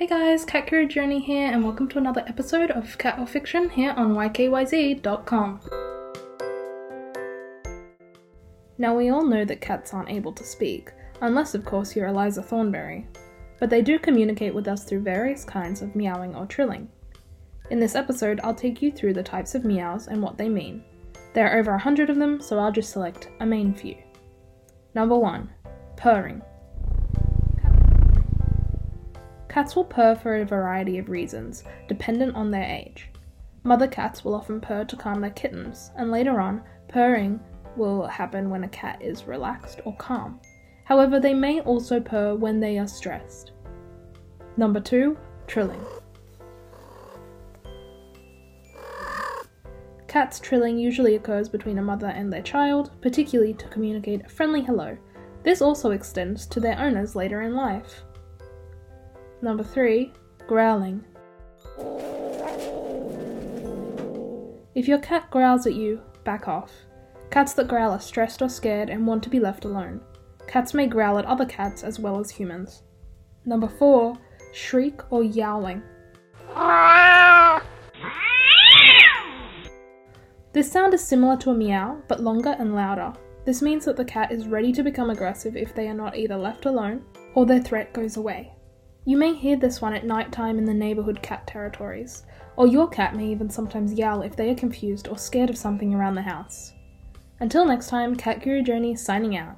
Hey guys, Cat Guru Journey here, and welcome to another episode of Cat or Fiction here on YKYZ.com. Now, we all know that cats aren't able to speak, unless, of course, you're Eliza Thornberry, but they do communicate with us through various kinds of meowing or trilling. In this episode, I'll take you through the types of meows and what they mean. There are over a hundred of them, so I'll just select a main few. Number 1 Purring. Cats will purr for a variety of reasons, dependent on their age. Mother cats will often purr to calm their kittens, and later on, purring will happen when a cat is relaxed or calm. However, they may also purr when they are stressed. Number 2 Trilling. Cats trilling usually occurs between a mother and their child, particularly to communicate a friendly hello. This also extends to their owners later in life. Number 3. Growling. If your cat growls at you, back off. Cats that growl are stressed or scared and want to be left alone. Cats may growl at other cats as well as humans. Number 4. Shriek or yowling. This sound is similar to a meow, but longer and louder. This means that the cat is ready to become aggressive if they are not either left alone or their threat goes away. You may hear this one at night time in the neighborhood cat territories, or your cat may even sometimes yowl if they are confused or scared of something around the house. Until next time, Cat Guru Journey signing out.